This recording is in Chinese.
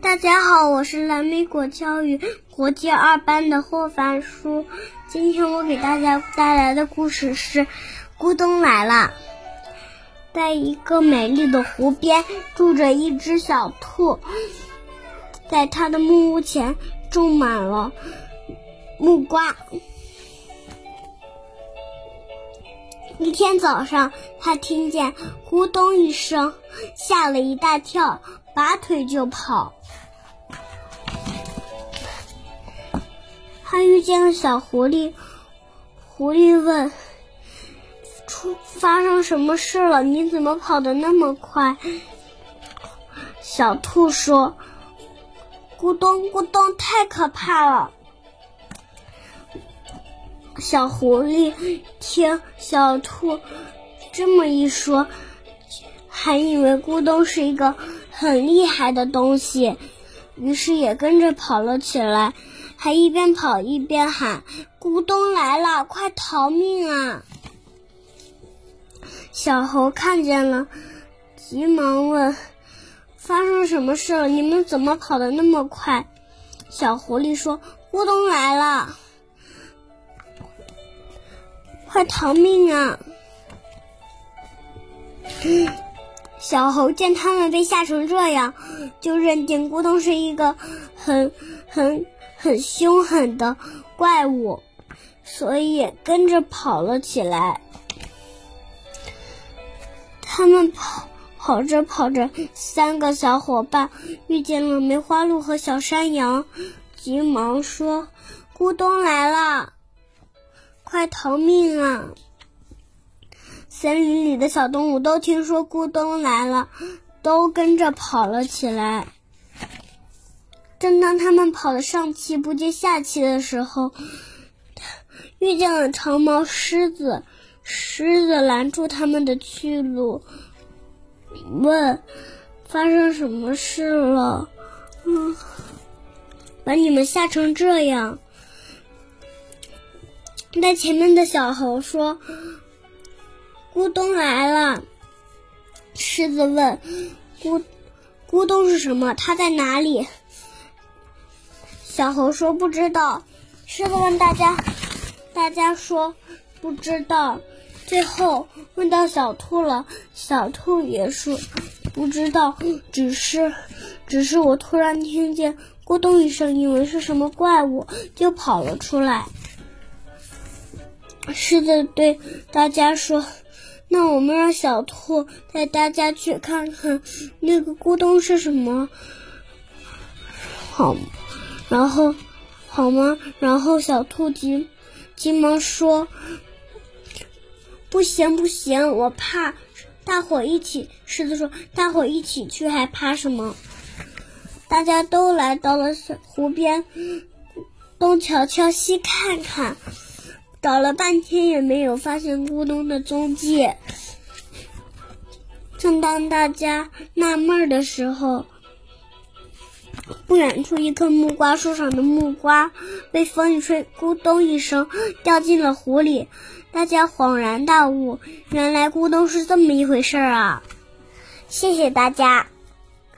大家好，我是蓝莓果教育国际二班的霍凡书。今天我给大家带来的故事是《咕咚来了》。在一个美丽的湖边，住着一只小兔，在它的木屋前种满了木瓜。一天早上，它听见咕咚一声，吓了一大跳，拔腿就跑。他遇见了小狐狸，狐狸问：“出发生什么事了？你怎么跑得那么快？”小兔说：“咕咚咕咚，太可怕了。”小狐狸听小兔这么一说，还以为咕咚是一个很厉害的东西，于是也跟着跑了起来。还一边跑一边喊：“咕咚来了，快逃命啊！”小猴看见了，急忙问：“发生什么事了？你们怎么跑得那么快？”小狐狸说：“咕咚来了，快逃命啊！”小猴见他们被吓成这样，就认定咕咚是一个很很。很凶狠的怪物，所以也跟着跑了起来。他们跑跑着跑着，三个小伙伴遇见了梅花鹿和小山羊，急忙说：“咕咚来了，快逃命啊！”森林里的小动物都听说咕咚来了，都跟着跑了起来。正当他们跑得上气不接下气的时候，遇见了长毛狮子。狮子拦住他们的去路，问：“发生什么事了？嗯，把你们吓成这样？”在前面的小猴说：“咕咚来了。”狮子问：“咕咕咚是什么？它在哪里？”小猴说：“不知道。”狮子问大家，大家说：“不知道。”最后问到小兔了，小兔也说：“不知道。”只是，只是我突然听见咕咚一声，以为是什么怪物，就跑了出来。狮子对大家说：“那我们让小兔带大家去看看那个咕咚是什么，好。”然后，好吗？然后小兔急急忙说：“不行，不行，我怕。”大伙一起，狮子说：“大伙一起去，还怕什么？”大家都来到了湖边，东瞧瞧，西看看，找了半天也没有发现咕咚的踪迹。正当大家纳闷的时候，不远处，一棵木瓜树上的木瓜被风一吹，咕咚一声掉进了湖里。大家恍然大悟，原来咕咚是这么一回事儿啊！谢谢大家。